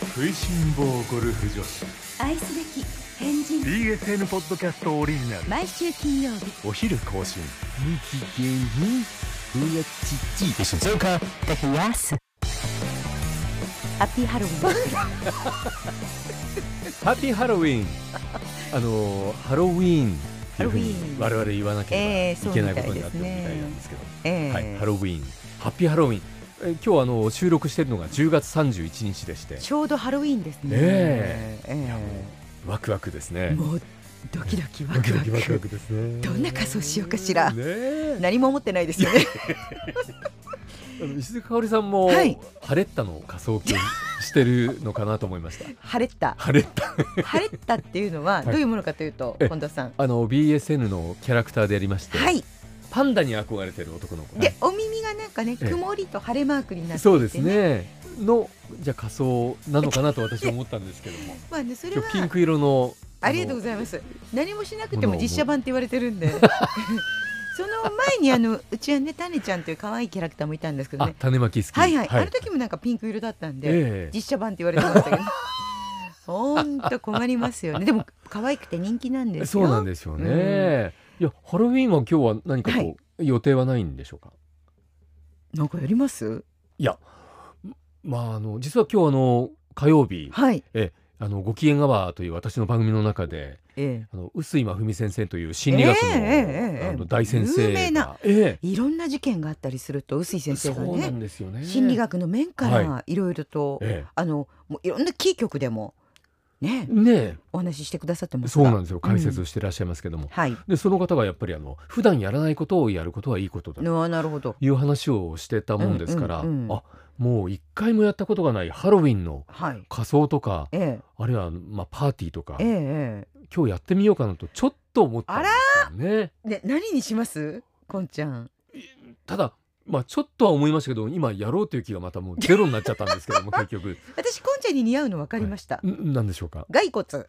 食いしん坊ゴルフ女子。愛すべき変人。BSN ポッドキャストオリジナル。毎週金曜日。お昼更新。日芸にうやす。ハッピーハロウィン。ハッピーハロウィン。あのハロウィーン。っていうふうにハロウィーン我々言わなけえーればいけないことになってるみたいなんですけど、ええ。はい、ハロウィーン。ハッピーハロウィンえ今日あの収録しているのが10月31日でして。ちょうどハロウィンですね。え。ええ。いやもワクワクですね。もうドキドキワクワク。キワクワクですね。どんな仮装しようかしら。ねえ。何も思ってないですよね。石塚香織さんも、はい。ハレッタの仮装金してるのかなと思いました。ハレッタハレッタハレッタっていうのははい。どういうものかというとえ近藤さん。あの BSN のキャラクターでやりまして、はいパンダに憧れてる男の子。でお耳がなんかねええ。曇りと晴れマークになっていてそうですね。のじゃあ仮装なのかなと私は思ったんですけども。まあねそれはピンク色のありがとうございます。何もしなくても実写版って言われてるんで。その前にあのうちはねタネちゃんという可愛いキャラクターもいたんですけどあね種まき好き。はいはい、あの時もなんかピンク色だったんで、ええ。実写版って言われてましたけど。ほんと困りますよね。でも可愛くて人気なんですよ。そうなんですよね、いやハロウィーンは今日は何かこう、はい。予定はないんでしょうか？なんかやります？いやまああの実は今日あの火曜日はい。あのご機嫌アワーという私の番組の中でえあの臼井真文先生という心理学の,、ええええええあの大先生が有名なええ。いろんな事件があったりすると臼井え先生がねね。心理学の面からい。ろいろと、え。あのもういろんなキー局でもね。え。ねお話ししてくださってえますそうなんですよ。解うん。説してらっしゃいますけども、はい。でその方がやっぱりあの普段やらないことをやることはいいことだなるほど。いう話をしてたもんですから、うんうんうんあもう一回もやったことがないハロウィンのはい。仮装とかえあるいはまあパーティーとかえええ今日やってみようかなとちょっと思ったんですよね。えで何にします？こんちゃん。ただまあちょっとは思いましたけど今やろうという気がまたもうゼロになっちゃったんですけども 結局。私こんちゃんに似合うの分かりました、んなんでしょうか？骸骨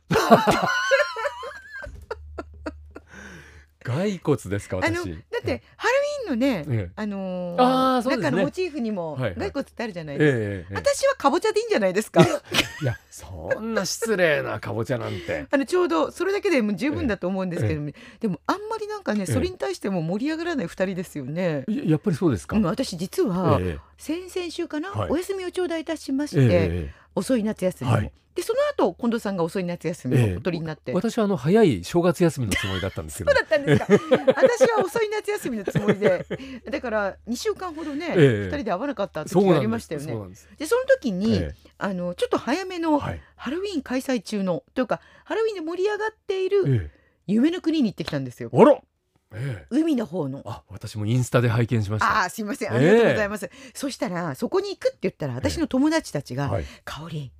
骸骨ですかあの私だってハロウィンのねええ。あのあーそうですね。なんかのモチーフにもはいはい。骸骨ってあるじゃないですか、ええええ私はかぼちゃでいいんじゃないですか。いやそんな失礼なかぼちゃなんて。あのちょうどそれだけでも十分だと思うんですけども、でもあんまりなんかねえそれに対しても盛り上がらない二人ですよね、ややっぱりそうですか、うん私実は、え先々週かな、はい。お休みを頂戴いたしましえて、ええ遅い夏休みも、はい。でその後近藤さんが遅い夏休みをお取りになって、私はあの早い正月休みのつもりだったんですけど。そうだったんですか。私は遅い夏休みのつもりで。だから2週間ほどね、ええ。2人で会わなかった時がありましたよね。でその時に、えあのちょっと早めえのはい。ハロウィン開催中のというかハロウィンで盛り上がっているえ夢の国に行ってきたんですよ。えあらええ。海の方の。あ私もインスタで拝見しました。あーすいません。ありがとうございます、そしたらそこに行くって言ったら私の友達たちがはい「香り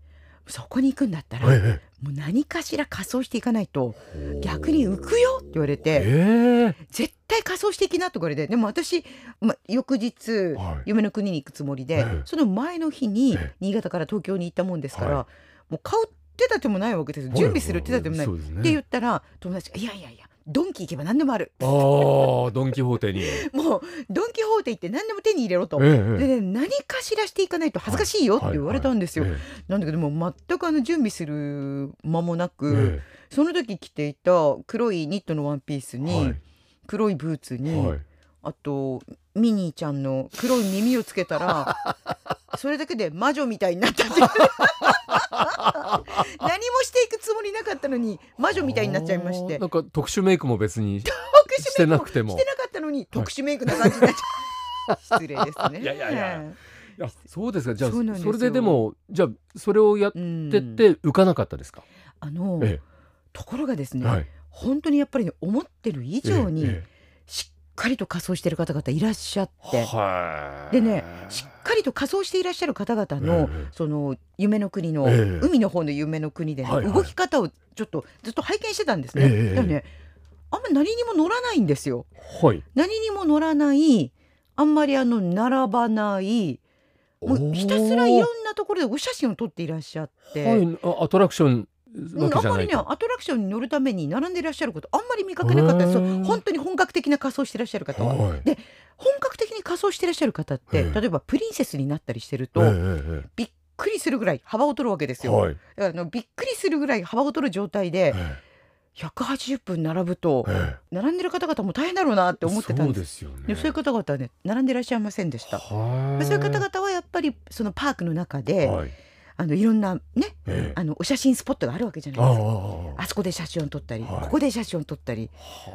そこに行くんだったら、えもう何かしら仮装していかないとえ逆に浮くよ」って言われてええ。絶対仮装していきなって言われてでも私、ま、翌日、はい。夢の国に行くつもりで、ええ。その前の日にええ。新潟から東京に行ったもんですから、はもう買う手立てもないわけですよ。準備する手立てもない、そうですね。って言ったら友達が「いやいやいやドンキ行けば何でもある」ああドン・キホーテに。え もうドン・キホーテ行って何でも手に入れろと。えでね、何かしらしていかないと恥ずかしいよって言われたんですよ。えなんだけども全くあの準備する間もなえく、えその時着ていた黒いニットのワンピースえに、黒いブーツに、はい。あとミニーちゃんの黒い耳をつけたら それだけで魔女みたいになったって 何もしていくつもりなかったのに魔女みたいになっちゃいまして。なんか特殊メイクも別に してなくても。してなかったのに特殊メイクな感じになっちゃう、失礼ですね。いやいやいや。い。やそうですか。じゃあそれででもじゃあそれをやっうんてって浮かなかったですか、あの、えところがですね、えはい。本当にやっぱりね思ってる以上に、え。しっかりと仮装してる方々いらっしゃっえて。はい。でねしっかりと仮装していらっしゃる方々の、ええ。その夢の国の、ええ。海の方の夢の国でね、動き方をちょっとずっと拝見してたんですね。ええでもねあんま何にも乗らないんですよ。はい。何にも乗らないあんまりあの並ばないもうひたすらいろんなところでお写真を撮っていらっしゃって、はい。あアトラクションうんわけじゃないあんまりねアトラクションに乗るために並んでいらっしゃることあんまり見かけなかったです本当に本格的な仮装していらっしゃる方は。はいで本格的に仮装していらっしゃる方って、ええ例えばプリンセスになったりしてると、びっくりするぐらい幅を取るわけですよ。はい。だからあのびっくりするぐらい幅を取る状態でえ180分並ぶとええ並んでる方々も大変だろうなってえ思ってたんです。そうですよね。でそういう方々はね並んでいらっしゃいませんでした。はい。そういう方々はやっぱりそのパークの中で、はい。あのいろんなねええあのお写真スポットがあるわけじゃないですか。ああそこで写真を撮ったり、はいここで写真を撮ったり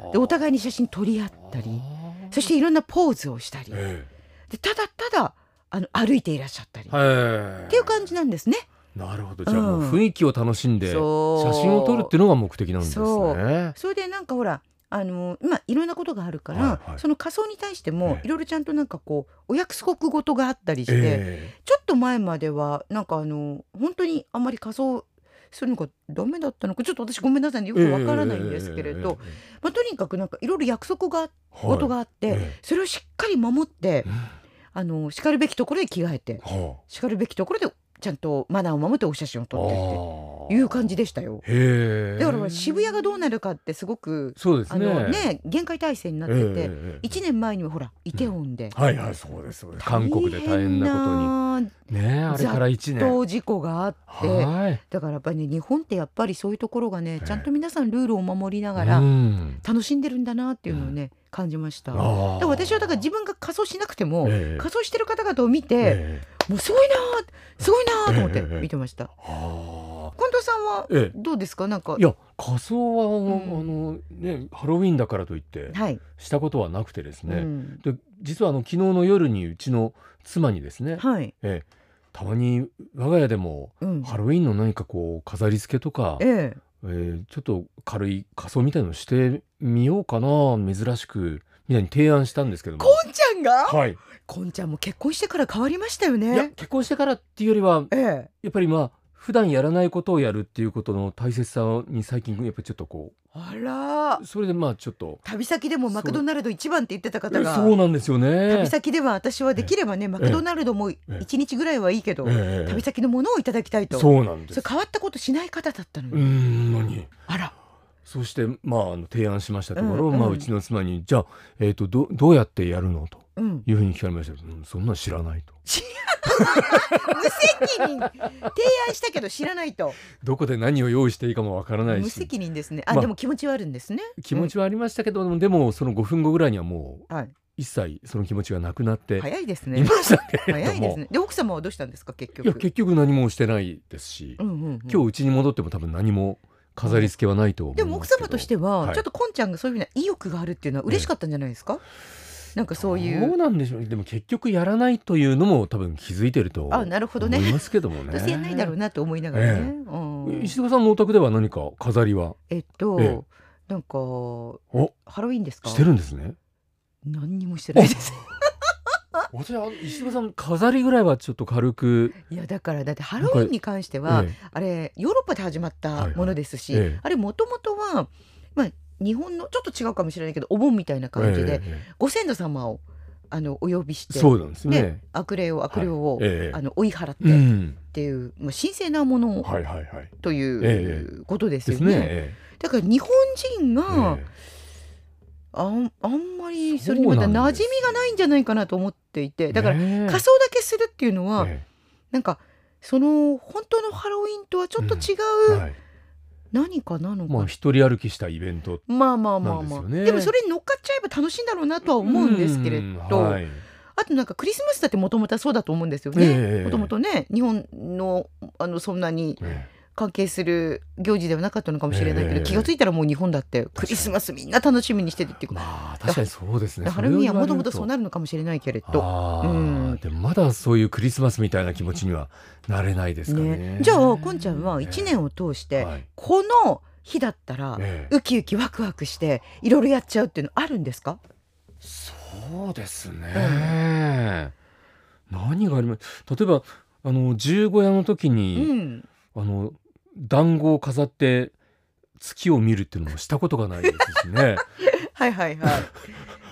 あでお互いに写真撮り合ったりあそしていろんなポーズをしたりえでただただあの歩いていらっしゃったり、えはい。っていう感じなんですね。なるほど。じゃあもううん雰囲気を楽しんで写真を撮るっていうのが目的なんですそうね。それでなんかほらあのまあいろんなことがあるから、はいはい。その仮装に対してもええ。いろいろちゃんとなんかこうお約束事があったりして、えちょっと前まではなんかあの本当にあんまり仮装するのがダメだったのかちょっと私ごめんなさいね。よえくわからないんですけれど、ええまあ、とにかくなんかいろいろ約束がはい。事があって、ええ。それをしっかり守ってうん。あのしかるべきところで着替えてはしかるべきところでちゃんとマナーを守ってお写真をあ撮ってっていう感じでしたよ。だから渋谷がどうなるかってすごくあそうですね。のね厳戒態勢になってて、ええええ1年前にはほらイテウォンで、はいはいそうです。韓国で大変なことに。にねあれから一年。と事故があって。はい。だからやっぱりね日本ってやっぱりそういうところがねええ。ちゃんと皆さんルールを守りながらうん。楽しんでるんだなっていうのをね、感じました。だか私はだから自分が仮装しなくても、ええ。仮装してる方々を見て、ええもうすごいなーすごいなーと思ってええ見てました。はあ。近藤さんはええ。どうですか？なんか。いや仮装は、ん。あのねハロウィンだからといってはい、したことはなくてですね、うん。で実はあの昨日の夜にうちの妻にですね、はい、ええたまに我が家でもうん、ハロウィンの何かこう飾り付けとか、ええ。えーちょっと軽い仮装みたいのしてみようかな珍しくみたいに提案したんですけども。こんちゃんが、はい、こんちゃんも結婚してから変わりましたよいやね。結婚してからっていうよりはええ、やっぱりまあ普段やらないことをやるっていうことの大切さに最近やっぱりちょっとこあら。うそれでまあちょっと。旅先でもマクドナルド一番って言ってた方が。そうなんですよね。旅先では私はできればねマクドナルドもえ一日ぐらいはいいけど、ええ旅先のものをいただきたいと。そうなんです。変わったことしない方だったのうん何？あら。そしてまあ提案しましたところ、うんうん。まあ、うちの妻に「じゃあ、えー、とどどうやってやるの?」と。うんいうふうに聞かれましたけど、うんそんなん知らないと。無責任。提案したけど知らないと。どこで何を用意していいかもわからない無し責任ですね。あ、まあ。でも気持ちはあるんですね。気持ちはありましたけど、でもその5分後ぐらいにはもうはい。一切その気持ちがなくなって早いですいねましたけれども、早いですね。で奥様はどうしたんですか結局？いや結局何もしてないですし、うんうんうん。今日うちに戻っても多分何も飾り付けはないと思いますけど。でも奥様としては、はい。ちょっとこんちゃんがそういうふうな意欲があるっていうのは嬉しかったんじゃないですか、なんかそういどううなんでしょうね。でも結局やらないというのも多分気づいてるとあなるほどね。思いますけどもね。どうせやんないだろうなと思いながらね、えうん。石塚さんのお宅では何か飾りは？えっと、ええ。なんかお。ハロウィンですか？してるんですね。何にもしてないです。私は石塚さん飾りぐらいはちょっと軽く、いやだからだってハロウィンに関しては、えあれヨーロッパで始まったものですし、あれもともとはまあ日本のちょっと違うかもしれないけどお盆みたいなえ感じで、ええご先祖様をあのお呼びしてそうなんですでね。悪霊を悪霊を、はい。ええ。あの追い払ってっうん、ていう、まあ、神聖なものはいはいはい。といえうことですよね。ね。えだから日本人えがえあんあんまりそれにまた馴染みがないんじゃないかなと思っていてだから仮装だけするっていうのは、えなんかその本当のハロウィンとはちょっと違うえはい何かなのか。な、まあ一人歩きしたイベント。まあまあまあまあ。で,、もそれに乗っかっちゃえば楽しいんだろうなとは思うんですけれど、あとなんかクリスマスだってもともとはそうだと思うんですよね。ええ。もともとね日本のあのそんなにえ関係する行事ではなかったのかもしれないけど、ええ。気がついたらもう日本だってクリスマスみんな楽しみにしててっていうえまあ確かにそうですね。ハロウィンはもともとそうるなるのかもしれないけれど。うん。でもまだそういうクリスマスみたいな気持ちにはなれないですかね。ね、じゃあこんちゃんは1年を通して、はい。この日だったら、ええ。ウキウキワクワクしていろいろやっちゃうっていうのあるんですか？そうですね。何があります？例えばあの十五夜の時うに、ん。あの団子を飾って月を見るっていうのもしたことがないですしね。はいはいは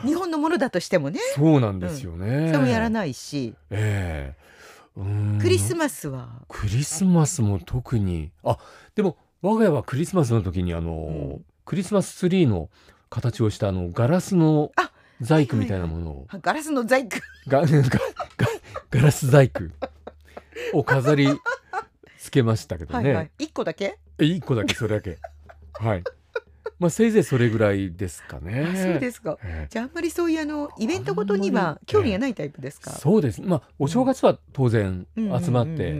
い。日本のものだとしてもね。そうなんですよね。それもやらい。ないし、ええ。うーん。クリスマスは？クリスマスも特に。あでも我が家はクリスマスの時にあの、うん。クリスマスツリーの形をしたあのガラスのあ細工みたいなものを、ガラスの細工。がががガラス細工を飾りつけましたけどね。はいはい一個だけ？え一個だけそれだけ。はい。まあせいぜいそれぐらいですかね。あそうですかええじゃああんまりそういうあのイベントごとにはり興味がないタイプですか、そうです。まあお正月は当然集まって、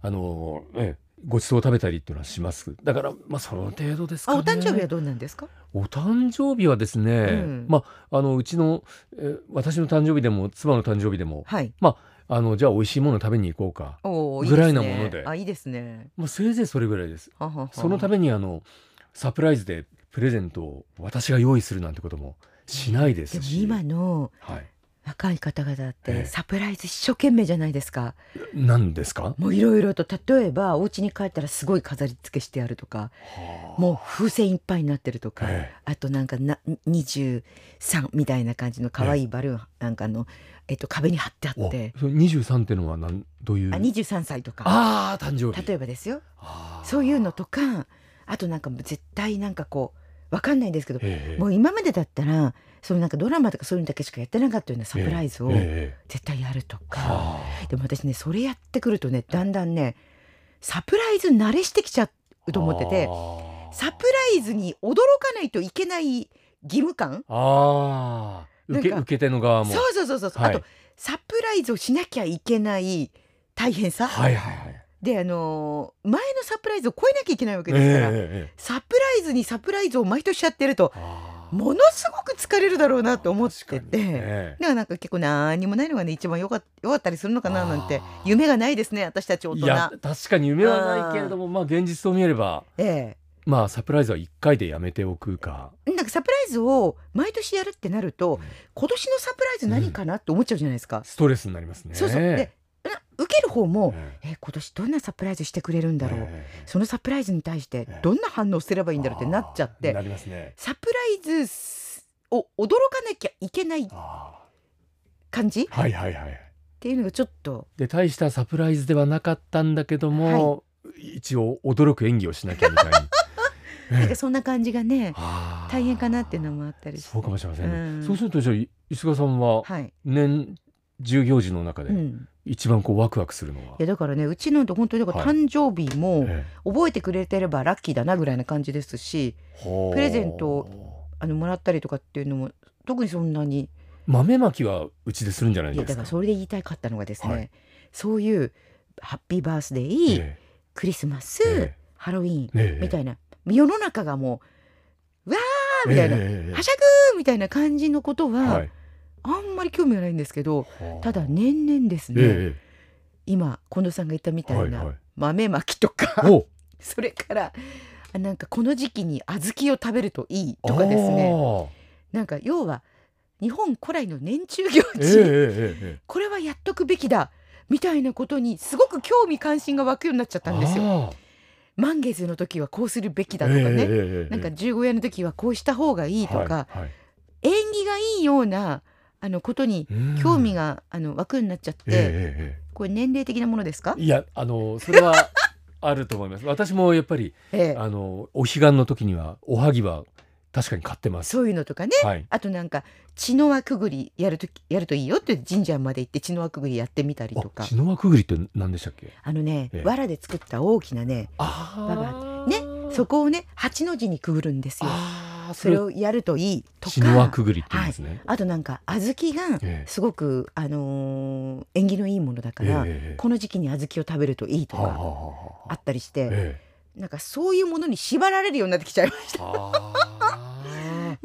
あのええごちそうを食べたりっていうのはします。だからまあその程度ですかね。あお誕生日はどうなんですか？お誕生日はですね、うんまああのうちの、えー私の誕生日でも妻の誕生日でも、はいあのじゃあ美味しいもの食べに行こうか。ぐらいなものであいいですねまあせいぜいそれぐらいです。そのためにあのサプライズでプレゼントを私が用意するなんてこともしないでですもし。今のはい。若い方々っえてえサプライズ一生懸命じゃないですか何ですか？もういろいろと例えばお家に帰ったらすごい飾り付けしてあるとかもう風船いっぱいになってるとか、えあとなんかな23みたいな感じの可愛いバルーンなんかの、えっと、壁に貼ってあって。それ二十三っていうのはなんどういう？あ23歳とか。ああ誕生日。例えばですよ。そういうのとかあとなんかもう絶対なんかこうわかんないんですけどええ。もう今までだったらそういうなんかドラマとかそういうのだけしかやってなかったようなサプライズを絶対やるとか、はあ。でも私ねそれやってくるとねだんだんねサプライズ慣れしてきちゃうと思っててサプライズに驚かないといけない義務感ああ受け受け手の側も。そうそうそうそう、はい。あとサプライズをしなきゃいけない大変さ、はいはいはい。であのー前のサプライズを超えなきゃいけないわけえですから、えええサプライズにサプライズを毎年やってるとものすごく疲れるだろうなと思ってて。ね。だからなんか結構何にもないのがね一番よかよかったりするのかななんて夢がないですね私たち大人。確かに夢はないけれどもまあ現実を見れば。えまあサプライズは一回でやめておくか。えなんかサプライズを毎年やるってなると今年のサプライズ何かなって思っちゃうじゃないですか、ストレスになりますね。そうそう。でな受ける方も、ええ今年どんなサプライズしてくれるんえだろう、ええ。そのサプライズに対してええ。どんな反応すればいいんだろうってなっちゃって。あーなりますね。サプライズを驚かなきゃいけないあ感じ？っーはいはいはい。ていうのがちょっと。で大したサプライズではなかったんだけども、一応驚く演技をしなきゃみたいになんかそんな感じがね大変かなっていうのもあったりそうかもしれませんね、うん。そうするとじゃあい石川さんははい、年中行事の中でうん、一番こうワクワクするのは、いやだからねうちの本当にだからはい。誕生日もえ覚えてくれてればラッキーだなぐらいな感じですしえほうプレゼントをあのもらったりとかっていうのも特にそんなに。豆まきはうちでするんじゃないいやですか？だからそれで言いたかったのがですね、はい。そういうハッピーバースデー、えクリスマス、えハロウィーン、ええ。みたいな世の中がもうわーみたいな、ええはしゃぐーみたいな感じのことは、はい。あんまり興味がないんですけどはあ。ただ年々ですね、え今近藤さんが言ったみたいな、豆まきとか それからあなんかこの時期に小豆を食べるといいとかですね。ねなんか要は日本古来の年中行ええ事、これはやっとくべきだみたいなことにすごく興味関心が湧くようになっちゃったんですよ。あ満月の時はこうするべきーだとかね、ええええええなんか十五夜の時はこうした方がいいとか、はいはい。縁起がいいようなあのことにうん。興味が、あの湧くようになっちゃって、えええ。これ年齢的なものですか？いやあのそれはあると思います。私もやっぱり ええ。あのお彼岸の時にはおはぎは確かに買ってます。そういうのとかね。はい。あとなんか血の輪くぐりやるときやるといいよって神社まで行って血の輪くぐりやってみたりとか。あ血の輪くぐりって何でしたっけ？あのね、ええ。藁で作った大きなねあねそこをね八の字にくぐるんですよ。それをやるといいとか。くぐりって言うんですね、あとなんか小豆がええ。すごく、あのー縁起のいいものだから、ええこの時期に小豆を食べるといいとかはあったりして、えなんかそういうものに縛られるようになってきちゃいました。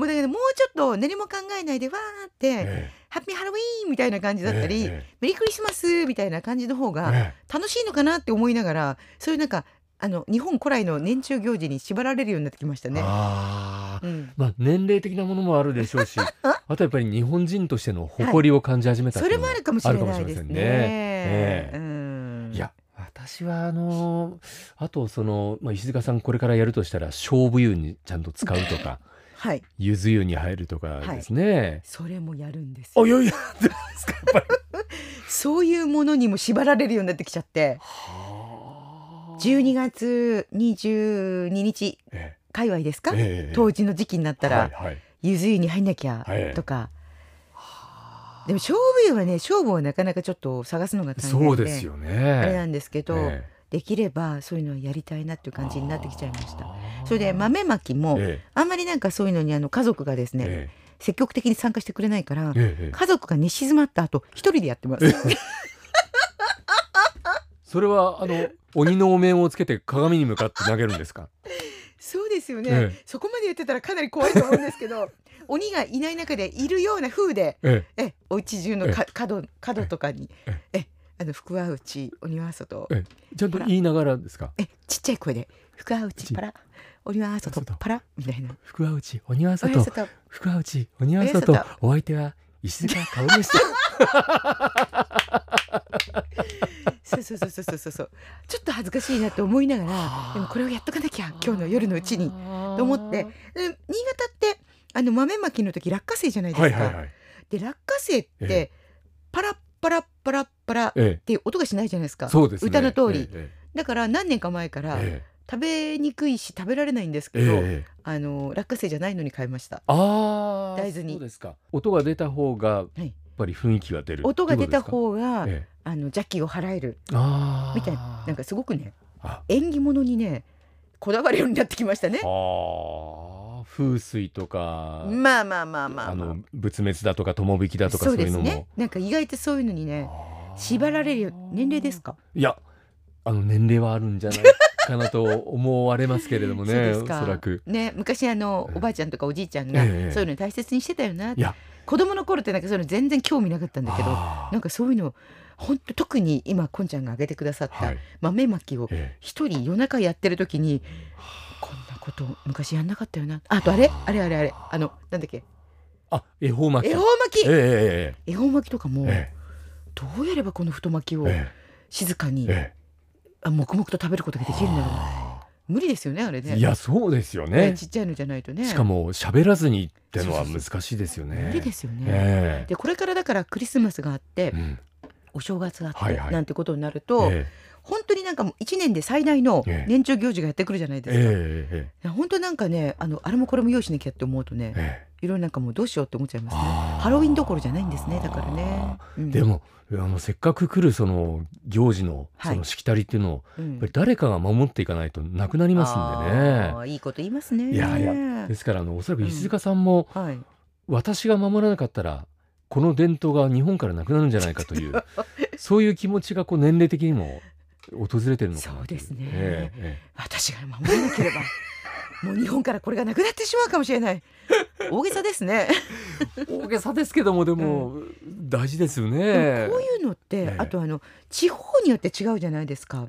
あもうだけどもうちょっと何も考えないでわーって、えハッピーハロウィーンみたいな感じだったり、えメリークリスマスみたいな感じの方えがえ楽しいのかなって思いながらそういうなんかあの日本古来の年中行事に縛られるようになってきましたね。ああうん、まあ年齢的なものもあるでしょうしあとやっぱり日本人としての誇りを感じ始めたそれもあるかもしれないですね。ええ。うん。いや私はあのあとその、まあ、石塚さんこれからやるとしたら勝負湯にちゃんと使うとかはい。ゆず湯に入るとかですね。それもやるんですあよいやいや。そういうものにも縛られるようになってきちゃって。はあ。12月22日え界隈ですか、えええ当時の時期になったら、はいはい。ゆず湯に入んなきゃはいとか、でも勝負湯はね勝負はなかなかちょっと探すのが大変で。そうですよね。あれなんですけど、えできればそういうのはやりたいなっていう感じになってきちゃいました。それで豆まきも、えあんまりなんかそういうのにあの家族がですね、え積極的に参加してくれないから、ええええ。家族が寝静まった後一人でやってます。それはあの鬼のお面をつけて鏡に向かって投げるんですか？そうですよね、ええ。そこまでやってたらかなり怖いと思うんですけど 鬼がいない中でいるような風でええ。お家中のか角角とかにええあの福は内鬼は外。ええ。えちゃんと言いながらですか？えちっちゃい声で。福は内パラ。鬼は外外。パラ。みたいな。福は内鬼は外。おや外。福は内鬼はおや外外。お相手は石塚香織でした。そうそうそうそうそうそう。ちょっと恥ずかしいなと思いながらでもこれをやっとかなきゃ今日の夜のうちにと思って。で新潟ってあの豆まきの時落花生じゃないですか。はいはいはい。で落花生っえてパラッパラッパラッパラっえていう音がしないじゃないですか。え、そうですね。歌の通り。えだから何年か前からええ。食べにくいし食べられないんですえけど、ええあの落花生じゃないのに買いました。ああ大豆に。そうですか。音が出た方がい。やっぱり雰囲気が出る。音が出たが方が、えあの邪気を払える。えああみたいな。なんかすごくねあ。縁起物にねこだわるようになってきましたね。ああ風水とか、まあまあまあまあ、まあ。あの仏滅だとか友引きだとかそそうういうのも、ですねなんか意外とそういうのにね縛られるよ年齢ですか？いやあの年齢はあるんじゃない かなと思われますけれどもねおそらく。ね昔あのええ。おばあちゃんとかおじいちゃんがええ。そういうの大切にしてたよな、いや。子供の頃ってなんかそういうの全然興味なかったんだけどなんかそういうの本当特に今こんちゃんが挙げてくださったはい。豆まきをえ一人夜中やってる時にこんなこと昔やんなかったよな。ああとあれ？あれあれあれ。あのなんだっけ？あ恵方巻き。恵方巻き。ええ恵方巻きとかもええ。どうやればこの太巻きをえ静かにええ。あ黙々と食べることができるんだろう。あ無理ですよねあれね。ーいやそうですよね。ねちっちゃいのじゃないとね。しかも喋らずにってのは難しいですよね。無理ですよね、えでこれからだからクリスマスがあってえうん。お正月があって、はいはい。なんてことになると、え本当になんかもう1年で最大のええ。年長行事がやってくるじゃないえですか、えええ本当なんかねあのあれもこれも用意しなきゃって思うとねええ。いろいろなんかもうどうしようって思っちゃいますね。ハロウィンどころじゃないんですねだからね。あ、うん。で、もあのせっかく来るその行事のはい。そのしきたりっていうのを、うん。やっぱり誰かが守っていかないとなくなりますんでね。いいこと言いますね。いやいやですからあのおそらく石塚さんも、はい。私が守らなかったらこの伝統が日本からなくなるんじゃないかという そういう気持ちがこう年齢的にも訪れてるのそうですね。えええ私が守らなければ もう日本からこれがなくなってしまうかもしれない。大げさですね。え 大げさですけどもでも、大事ですよでねもこういうのって、ええ。あとあの地方によって違うじゃないですか。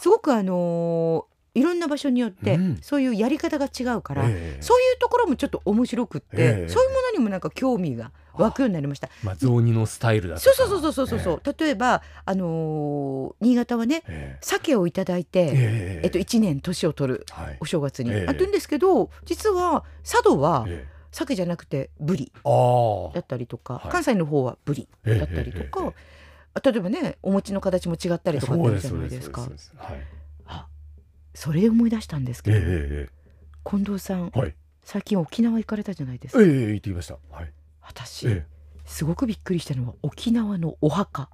すごくあのーいろんな場所によって、うん。そういうやり方が違うから、ええ。そういうところもちょっと面白くって、ええ。そういうものにもなんか興味が湧くようになりました。まあ雑煮のスタイルだとか。そうそうそうそうそうそう、例えばあのー新潟はねええ。鮭をいただいて、ええ。えっと1年年を取るはい。お正月に、ええ。あるんですけど実は佐渡はええ。鮭じゃなくてブリだったりとか、はい。関西の方はブリええ。だったりとか、例えばねお餅の形も違ったりとかってあるじゃないですか。すす。はいそれで思い出したんですけえど、ええ近藤さんえはい。最近沖縄行かれたじゃないですか、ええ行ってきました。はい。私、ええ。すごくびっくりしたのは沖縄のお墓。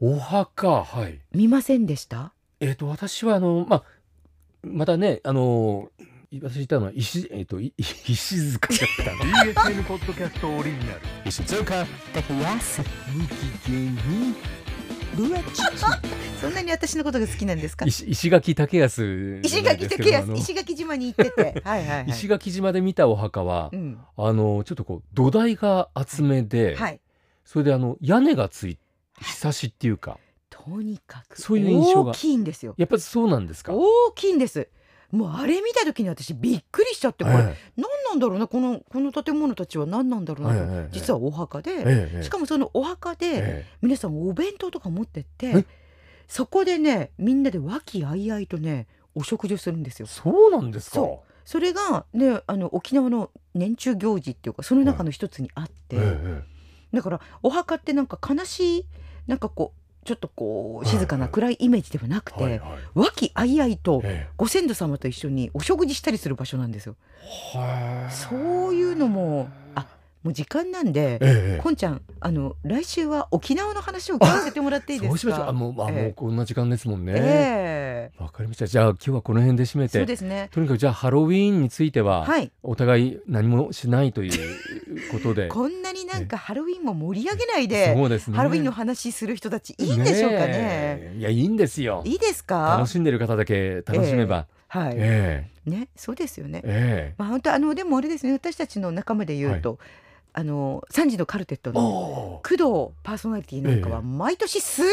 お墓はい。見ませんでした？えっ、と私はあのまあまたねあの私言ったのは石えっ、とい石塚だったの BSN ポッドキャストオリジナル。石塚だけやす。無期限にうわちちそんなに私のことが好きなんですか？石石垣武康石垣竹安石垣島に行ってて。はいはいはい。石垣島で見たお墓は、うん。あのちょっとこう土台が厚めで、はい。それであの屋根がついひさしっていうかとにかくそういう印象が。大きいんですよ。やっぱりそうなんですか？大きいんですもうあれ見た時に私びっくりしちゃってこれ、え何なんだろうなこのこの建物たちは何なんだろうなと、えええ実はお墓で、えええしかもそのお墓で、え皆さんお弁当とか持ってってえ？そこでねみんなで和気あいあいとねお食事をするんですよ。そうなんですか？そそれがねあの沖縄の年中行事っていうかその中の一つにあって、えええ。だからお墓ってなんか悲しいなんかこうちょっとこうはい静かな暗いイメージではなくて、和気あいあいとえご先祖様と一緒にお食事したりする場所なんですよ。そういうのもあもう時間なんで、ええこんちゃんあの来週は沖縄の話を聞かせてもらっていいですか？そうしましょう。あもう,、あええ。もうこんな時間ですもんね。ええ。わかりました。じゃあ今日はこの辺で締めそうてですね。とにかくじゃあハロウィーンについては、はい。お互い何もしないということで。こんなになんかハロウィンも盛り上げないで、そうですね。ハロウィンの話する人たちいいんでしょうかね？え。いやいいんですよ。いいですか？楽しんでる方だけ楽しめば、はい、えねそうですよね。ええ。まあ本当あのでもあれですね私たちの仲間で言うと、あの3時のカルテットえのお工藤パーソナリティなんかはええ。毎年すっ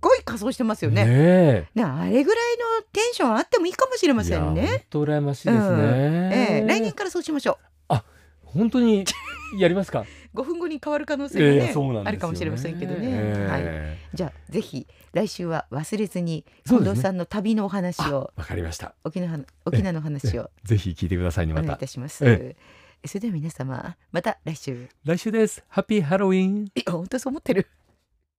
ごい仮装してますよね。ねあれぐらいのテンションあってもいいかもしれませんね。本当羨ましいですね、ええ。来年からそうしましょ本当にやりますか？う。5分後に変わる可能性がね、やそうなんですよね。あるかもしれませんけどね。えはい。えじゃあぜひ来週は忘れずに近藤さんの旅のお話を、わかりました。沖縄の沖縄の話をぜひ聞いてくださいねお願いいまたたします。えそれでは皆様また来週。来週ですハッピーハロウィンえ本当そう思ってる？